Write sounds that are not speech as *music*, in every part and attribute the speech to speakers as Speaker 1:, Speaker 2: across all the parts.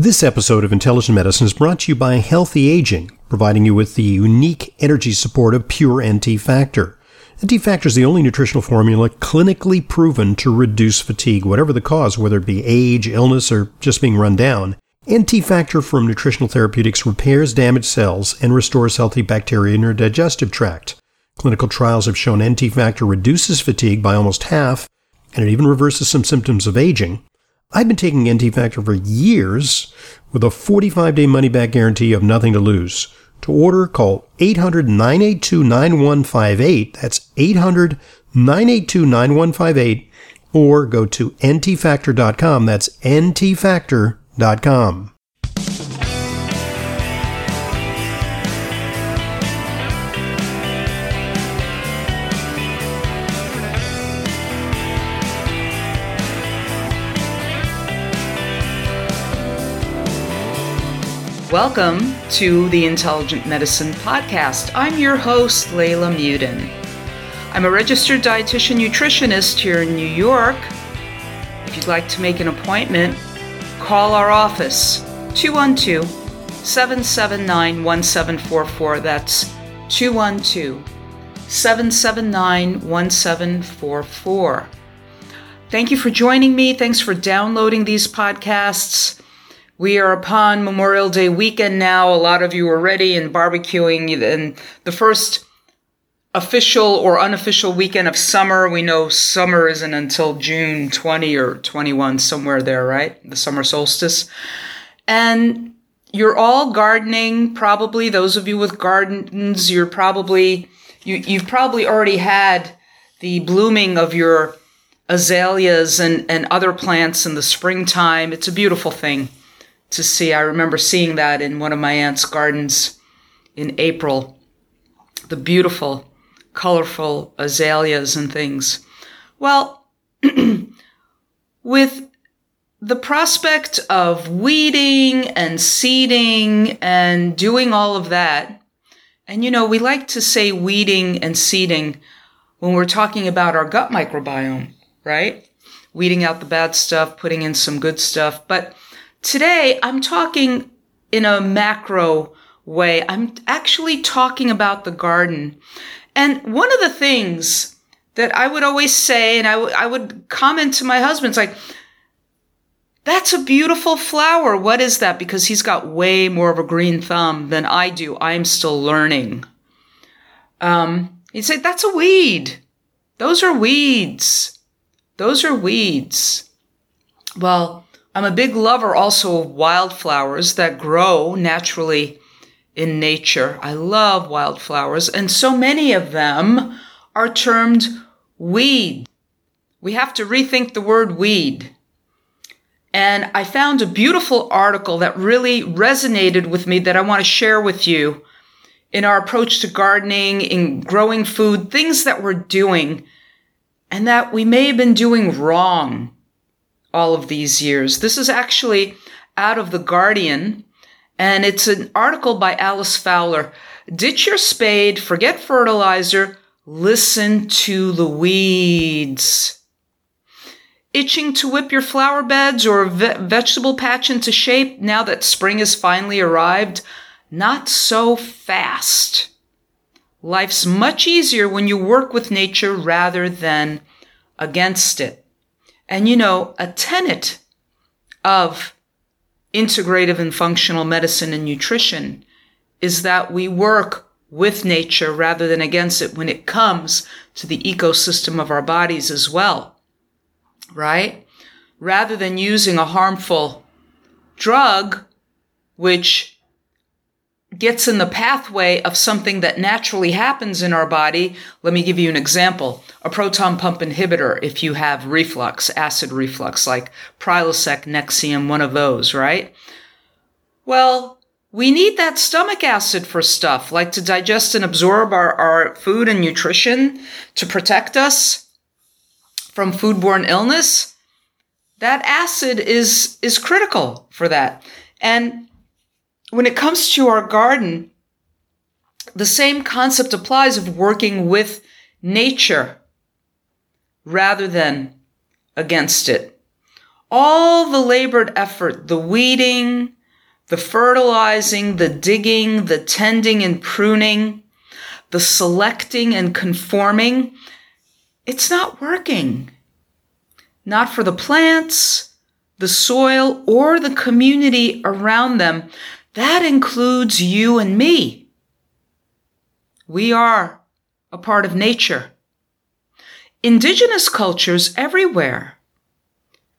Speaker 1: This episode of Intelligent Medicine is brought to you by Healthy Aging, providing you with the unique energy support of Pure NT Factor. NT Factor is the only nutritional formula clinically proven to reduce fatigue, whatever the cause, whether it be age, illness, or just being run down. NT Factor from Nutritional Therapeutics repairs damaged cells and restores healthy bacteria in your digestive tract. Clinical trials have shown NT Factor reduces fatigue by almost half, and it even reverses some symptoms of aging. I've been taking NT Factor for years with a 45 day money back guarantee of nothing to lose. To order, call 800 982 9158. That's 800 982 9158. Or go to ntfactor.com. That's ntfactor.com.
Speaker 2: Welcome to the Intelligent Medicine Podcast. I'm your host, Leyla Muedin. I'm a registered dietitian nutritionist here in New York. If you'd like to make an appointment, call our office 212 779 1744. That's 212 779 1744. Thank you for joining me. Thanks for downloading these podcasts. We are upon Memorial Day weekend now. A lot of you are ready and barbecuing. And the first official or unofficial weekend of summer, we know summer isn't until June 20 or 21, somewhere there, right? The summer solstice. And you're all gardening, probably. Those of you with gardens, you're probably, you, you've probably already had the blooming of your azaleas and, and other plants in the springtime. It's a beautiful thing to see. I remember seeing that in one of my aunt's gardens in April. The beautiful, colorful azaleas and things. Well, *clears throat* with the prospect of weeding and seeding and doing all of that, and you know, we like to say weeding and seeding when we're talking about our gut microbiome, right? Weeding out the bad stuff, putting in some good stuff. But Today, I'm talking in a macro way. I'm actually talking about the garden. And one of the things that I would always say, and I, w- I would comment to my husband, it's like, that's a beautiful flower. What is that? Because he's got way more of a green thumb than I do. I'm still learning. Um, he'd say, that's a weed. Those are weeds. Those are weeds. Well, I'm a big lover also of wildflowers that grow naturally in nature. I love wildflowers, and so many of them are termed weed. We have to rethink the word weed. And I found a beautiful article that really resonated with me that I want to share with you in our approach to gardening, in growing food, things that we're doing and that we may have been doing wrong all of these years. This is actually out of The Guardian, and it's an article by Alice Fowler. Ditch your spade, forget fertilizer, listen to the weeds. Itching to whip your flower beds or ve- vegetable patch into shape now that spring has finally arrived? Not so fast. Life's much easier when you work with nature rather than against it. And you know, a tenet of integrative and functional medicine and nutrition is that we work with nature rather than against it when it comes to the ecosystem of our bodies as well. Right? Rather than using a harmful drug, which gets in the pathway of something that naturally happens in our body. Let me give you an example. A proton pump inhibitor, if you have reflux, acid reflux, like Prilosec, Nexium, one of those, right? Well, we need that stomach acid for stuff like to digest and absorb our, our food and nutrition to protect us from foodborne illness. That acid is, is critical for that. And when it comes to our garden, the same concept applies of working with nature rather than against it. all the labored effort, the weeding, the fertilizing, the digging, the tending and pruning, the selecting and conforming, it's not working. Not for the plants, the soil, or the community around them. That includes you and me. We are a part of nature. Indigenous cultures everywhere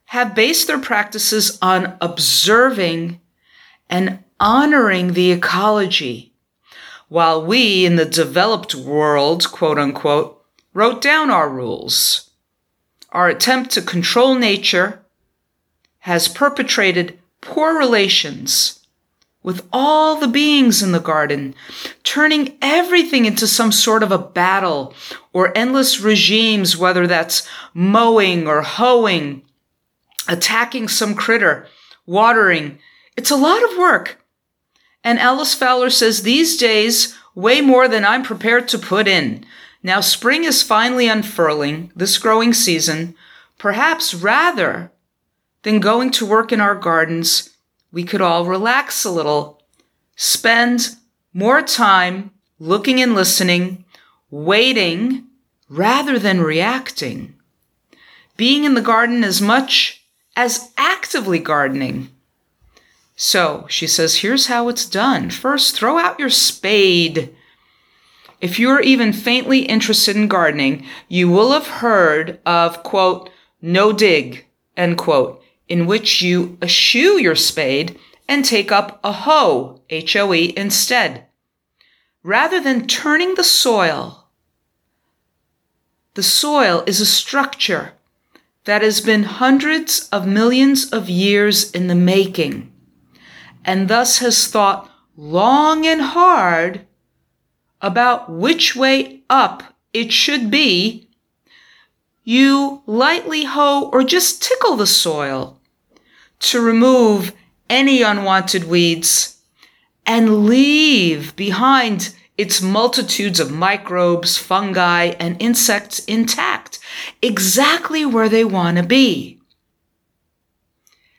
Speaker 2: have based their practices on observing and honoring the ecology, while we in the developed world, quote unquote, wrote down our rules. Our attempt to control nature has perpetrated poor relations with all the beings in the garden, turning everything into some sort of a battle or endless regimes, whether that's mowing or hoeing, attacking some critter, watering. It's a lot of work. And Alice Fowler says these days, way more than I'm prepared to put in. Now spring is finally unfurling this growing season. Perhaps rather than going to work in our gardens, we could all relax a little, spend more time looking and listening, waiting rather than reacting. Being in the garden as much as actively gardening. So she says, here's how it's done. First, throw out your spade. If you're even faintly interested in gardening, you will have heard of, quote, no dig, end quote, in which you eschew your spade and take up a hoe, H O E, instead. Rather than turning the soil, the soil is a structure that has been hundreds of millions of years in the making and thus has thought long and hard about which way up it should be, you lightly hoe or just tickle the soil to remove any unwanted weeds and leave behind its multitudes of microbes, fungi, and insects intact, exactly where they want to be.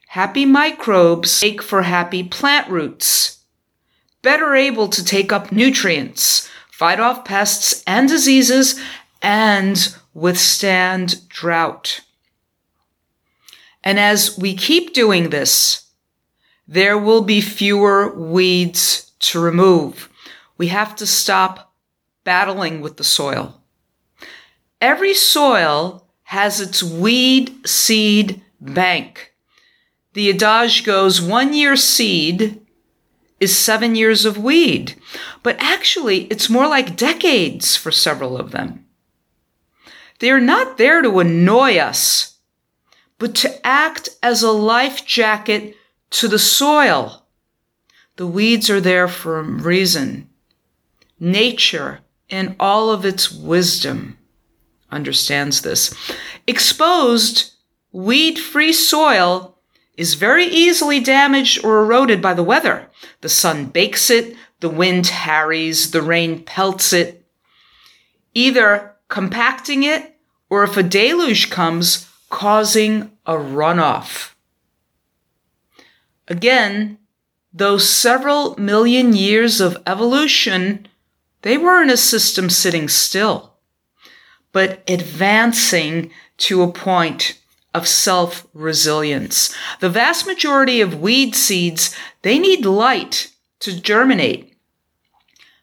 Speaker 2: Happy microbes make for happy plant roots, better able to take up nutrients, fight off pests and diseases, and withstand drought. And as we keep doing this, there will be fewer weeds to remove. We have to stop battling with the soil. Every soil has its weed seed bank. The adage goes one year seed is seven years of weed, but actually it's more like decades for several of them. They are not there to annoy us, but to act as a life jacket to the soil. The weeds are there for a reason nature in all of its wisdom understands this. Exposed, weed free soil is very easily damaged or eroded by the weather. The sun bakes it, the wind harries, the rain pelts it, either compacting it or if a deluge comes, causing a runoff. Again, those several million years of evolution they weren't a system sitting still, but advancing to a point of self resilience. The vast majority of weed seeds, they need light to germinate.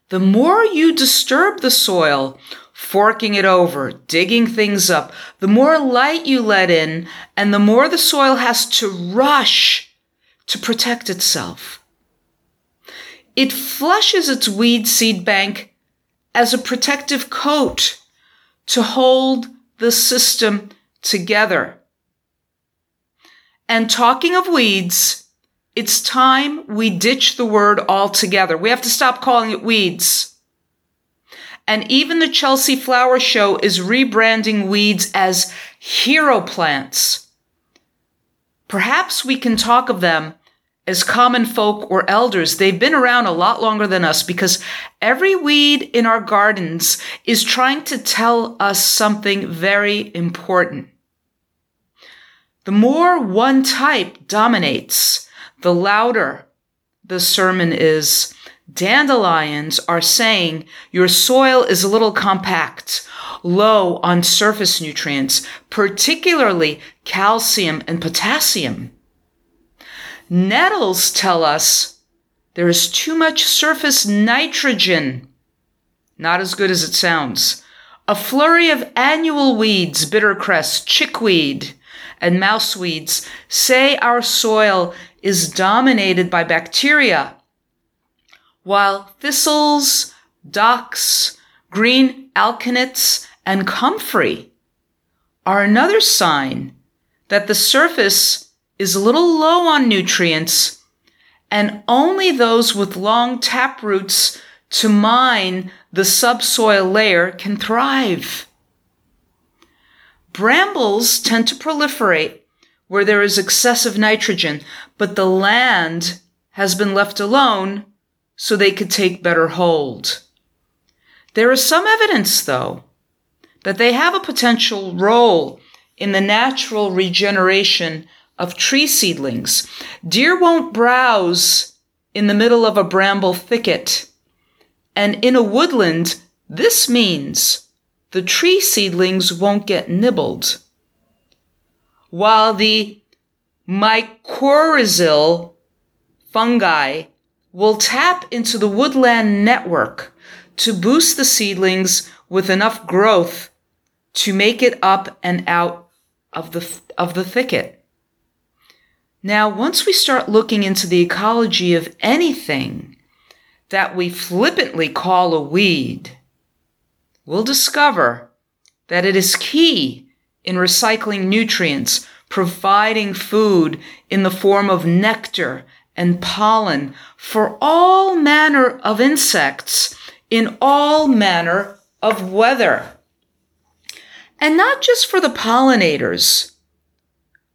Speaker 2: The more you disturb the soil, forking it over, digging things up, the more light you let in, and the more the soil has to rush to protect itself. It flushes its weed seed bank as a protective coat to hold the system together. And talking of weeds, it's time we ditch the word altogether. We have to stop calling it weeds. And even the Chelsea Flower Show is rebranding weeds as hero plants. Perhaps we can talk of them as common folk or elders, they've been around a lot longer than us because every weed in our gardens is trying to tell us something very important. The more one type dominates, the louder the sermon is. Dandelions are saying your soil is a little compact, low on surface nutrients, particularly calcium and potassium. Nettles tell us there is too much surface nitrogen. Not as good as it sounds. A flurry of annual weeds, bittercress, chickweed, and mouseweeds say our soil is dominated by bacteria, while thistles, docks, green alkanets, and comfrey are another sign that the surface is a little low on nutrients and only those with long tap roots to mine the subsoil layer can thrive. Brambles tend to proliferate where there is excessive nitrogen, but the land has been left alone so they could take better hold. There is some evidence, though, that they have a potential role in the natural regeneration of tree seedlings. Deer won't browse in the middle of a bramble thicket. And in a woodland, this means the tree seedlings won't get nibbled while the mycorrhizal fungi will tap into the woodland network to boost the seedlings with enough growth to make it up and out of the, of the thicket. Now, once we start looking into the ecology of anything that we flippantly call a weed, we'll discover that it is key in recycling nutrients, providing food in the form of nectar and pollen for all manner of insects in all manner of weather. And not just for the pollinators,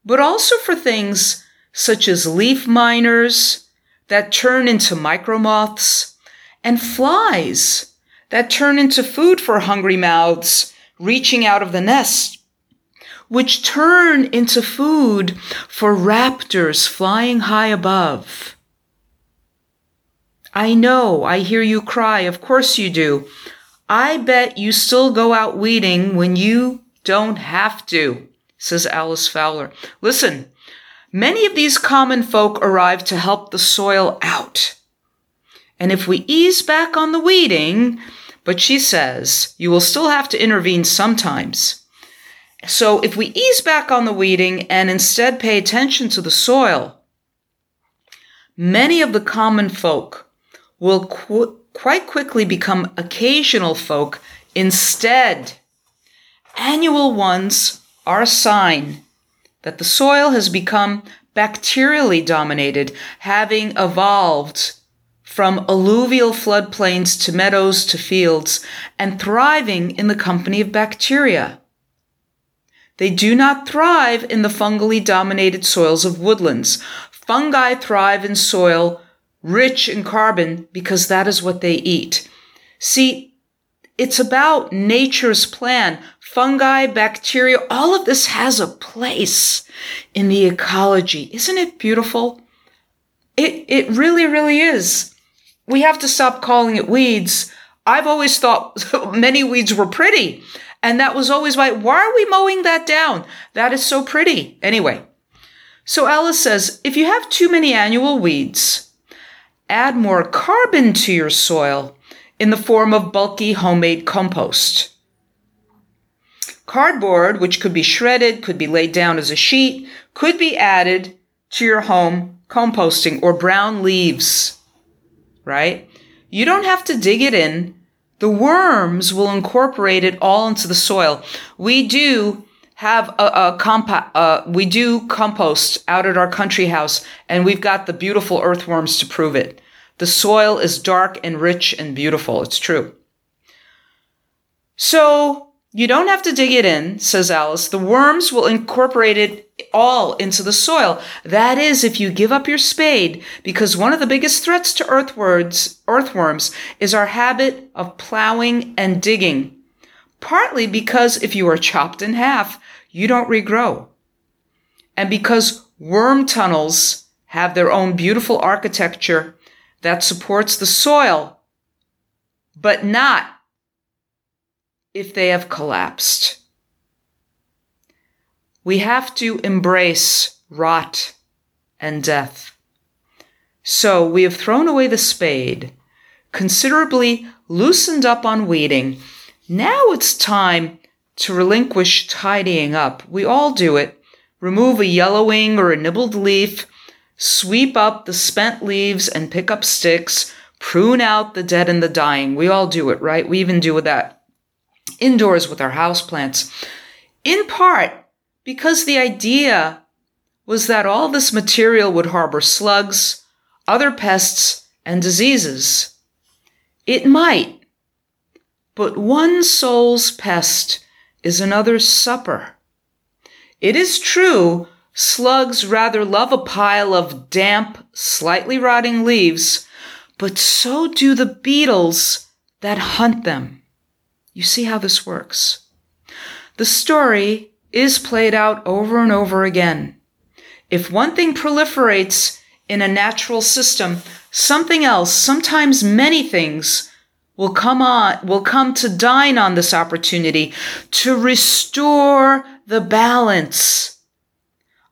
Speaker 2: but also for things such as leaf miners that turn into micromoths and flies that turn into food for hungry mouths reaching out of the nest which turn into food for raptors flying high above. I know, I hear you cry, of course you do. I bet you still go out weeding when you don't have to, says Alice Fowler. Listen, many of these common folk arrive to help the soil out. And if we ease back on the weeding, but she says you will still have to intervene sometimes. So if we ease back on the weeding and instead pay attention to the soil, many of the common folk will qu- quite quickly become occasional folk instead. Annual ones are a sign that the soil has become bacterially dominated, having evolved from alluvial floodplains to meadows to fields and thriving in the company of bacteria. They do not thrive in the fungally dominated soils of woodlands. Fungi thrive in soil rich in carbon because that is what they eat. See, it's about nature's plan. Fungi, bacteria, all of this has a place in the ecology. Isn't it beautiful? It, it really, really is. We have to stop calling it weeds. I've always thought *laughs* many weeds were pretty. And that was always why, why are we mowing that down? That is so pretty. Anyway, so Alice says, if you have too many annual weeds, add more carbon to your soil in the form of bulky homemade compost. Cardboard, which could be shredded, could be laid down as a sheet, could be added to your home composting or brown leaves, right? You don't have to dig it in the worms will incorporate it all into the soil. We do have a, a compa- uh, we do compost out at our country house, and we've got the beautiful earthworms to prove it. The soil is dark and rich and beautiful. It's true. So you don't have to dig it in, says Alice. The worms will incorporate it all into the soil. That is, if you give up your spade, because one of the biggest threats to earthworms, earthworms is our habit of plowing and digging. Partly because if you are chopped in half, you don't regrow. and because worm tunnels have their own beautiful architecture that supports the soil, but not if they have collapsed. We have to embrace rot and death. So we have thrown away the spade, considerably loosened up on weeding. Now it's time to relinquish tidying up. We all do it. Remove a yellowing or a nibbled leaf, sweep up the spent leaves and pick up sticks, prune out the dead and the dying. We all do it, right? We even do that indoors with our houseplants. In part because the idea was that all this material would harbor slugs, other pests, and diseases. It might, but one soul's pest is another's supper. It is true, slugs rather love a pile of damp, slightly rotting leaves, but so do the beetles that hunt them. You see how this works. The story is played out over and over again. If one thing proliferates in a natural system, something else, sometimes many things, will come on, will come to dine on this opportunity to restore the balance.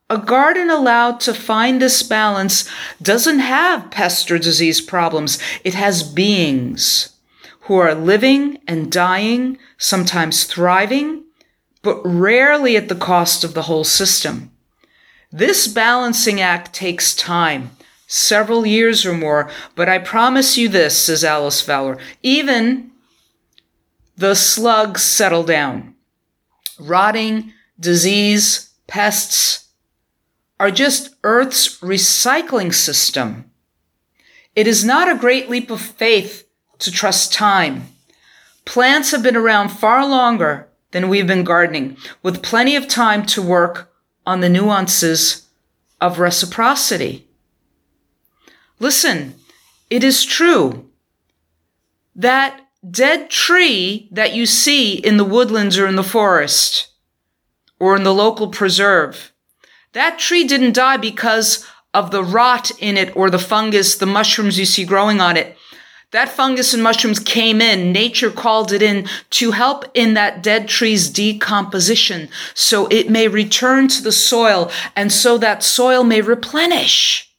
Speaker 2: A garden allowed to find this balance doesn't have pest or disease problems. It has beings who are living and dying, sometimes thriving, but rarely at the cost of the whole system. This balancing act takes time several years or more. But I promise you this, says Alice Fowler, even the slugs settle down. Rotting, disease, pests are just Earth's recycling system. It is not a great leap of faith to trust time. Plants have been around far longer than we've been gardening, with plenty of time to work on the nuances of reciprocity. Listen, it is true. That dead tree that you see in the woodlands or in the forest or in the local preserve, that tree didn't die because of the rot in it or the fungus, the mushrooms you see growing on it. That fungus and mushrooms came in. Nature called it in to help in that dead tree's decomposition so it may return to the soil and so that soil may replenish.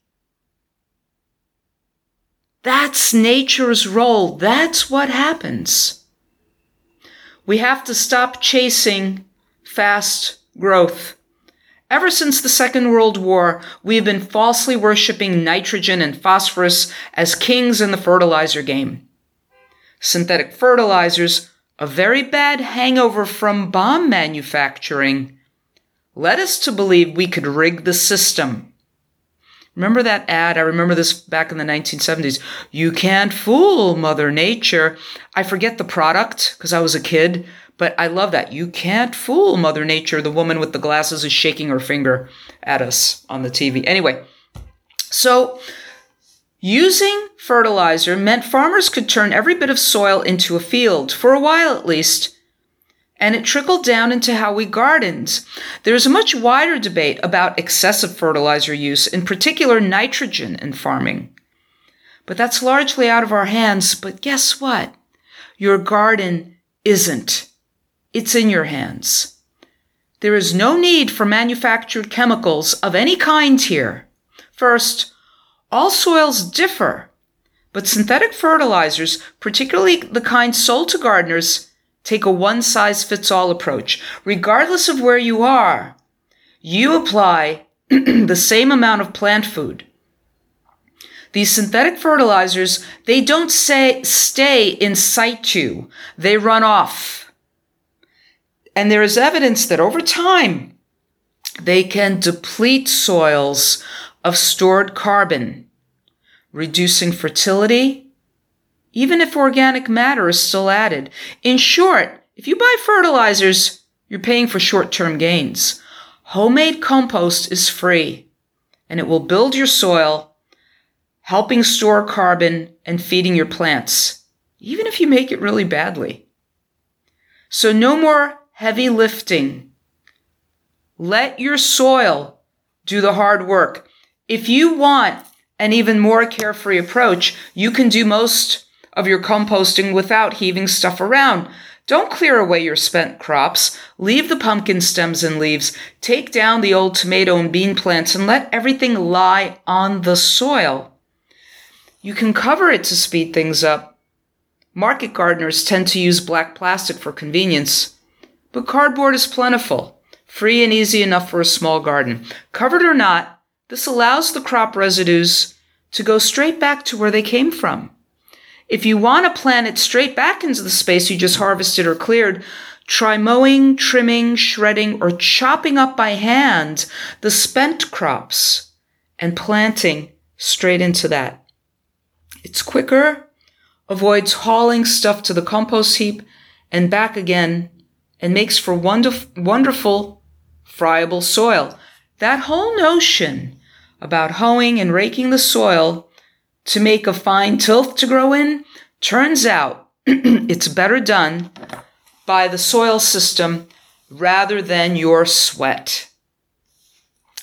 Speaker 2: That's nature's role. That's what happens. We have to stop chasing fast growth. Ever since the Second World War, we have been falsely worshiping nitrogen and phosphorus as kings in the fertilizer game. Synthetic fertilizers, a very bad hangover from bomb manufacturing, led us to believe we could rig the system. Remember that ad? I remember this back in the 1970s. You can't fool Mother Nature. I forget the product because I was a kid, but I love that. You can't fool Mother Nature. The woman with the glasses is shaking her finger at us on the TV. Anyway, so using fertilizer meant farmers could turn every bit of soil into a field, for a while at least, and it trickled down into how we gardened. There is a much wider debate about excessive fertilizer use, in particular nitrogen in farming. But that's largely out of our hands. But guess what? Your garden isn't. It's in your hands. There is no need for manufactured chemicals of any kind here. First, all soils differ, but synthetic fertilizers, particularly the kind sold to gardeners, take a one size fits all approach. Regardless of where you are, you apply *clears throat* the same amount of plant food. These synthetic fertilizers, they don't say stay in situ. They run off. And there is evidence that over time, they can deplete soils of stored carbon, reducing fertility even if organic matter is still added. In short, if you buy fertilizers, you're paying for short term gains. Homemade compost is free and it will build your soil, helping store carbon and feeding your plants, even if you make it really badly. So, no more heavy lifting. Let your soil do the hard work. If you want an even more carefree approach, you can do most of your composting without heaving stuff around. Don't clear away your spent crops. Leave the pumpkin stems and leaves. Take down the old tomato and bean plants and let everything lie on the soil. You can cover it to speed things up. Market gardeners tend to use black plastic for convenience, but cardboard is plentiful, free and easy enough for a small garden. Covered or not, this allows the crop residues to go straight back to where they came from. If you want to plant it straight back into the space you just harvested or cleared, try mowing, trimming, shredding, or chopping up by hand the spent crops and planting straight into that. It's quicker, avoids hauling stuff to the compost heap and back again, and makes for wonderful, wonderful friable soil. That whole notion about hoeing and raking the soil to make a fine tilth to grow in, turns out *clears throat* it's better done by the soil system rather than your sweat.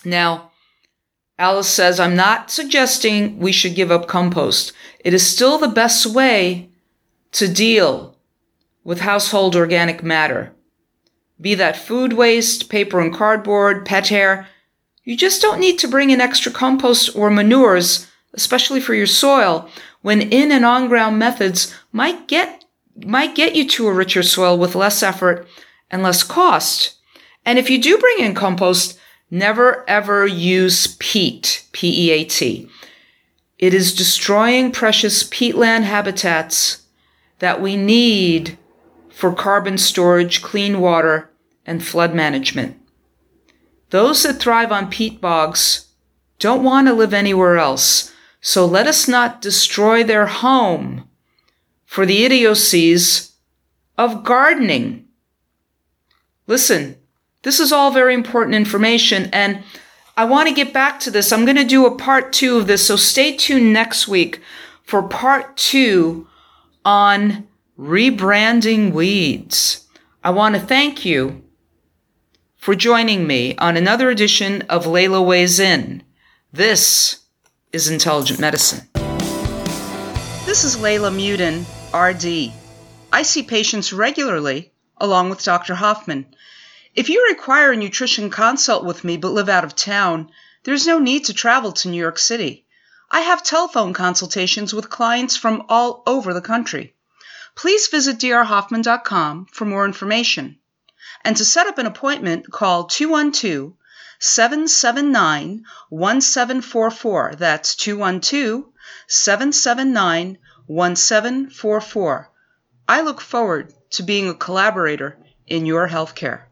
Speaker 2: Now, Alice says, I'm not suggesting we should give up compost. It is still the best way to deal with household organic matter. Be that food waste, paper and cardboard, pet hair. You just don't need to bring in extra compost or manures especially for your soil, when in and on ground methods might get might get you to a richer soil with less effort and less cost. And if you do bring in compost, never ever use peat, P E A T. It is destroying precious peatland habitats that we need for carbon storage, clean water, and flood management. Those that thrive on peat bogs don't want to live anywhere else. So let us not destroy their home for the idiocies of gardening. Listen, this is all very important information, and I want to get back to this. I'm going to do a part two of this, so stay tuned next week for part two on rebranding weeds. I want to thank you for joining me on another edition of Leyla Weighs In. This is intelligent medicine. This is Leyla Muedin, RD. I see patients regularly, along with Dr. Hoffman. If you require a nutrition consult with me but live out of town, there's no need to travel to New York City. I have telephone consultations with clients from all over the country. Please visit drhoffman.com for more information. And to set up an appointment, call 212 779 1744. That's 212 779 1744. I look forward to being a collaborator in your healthcare.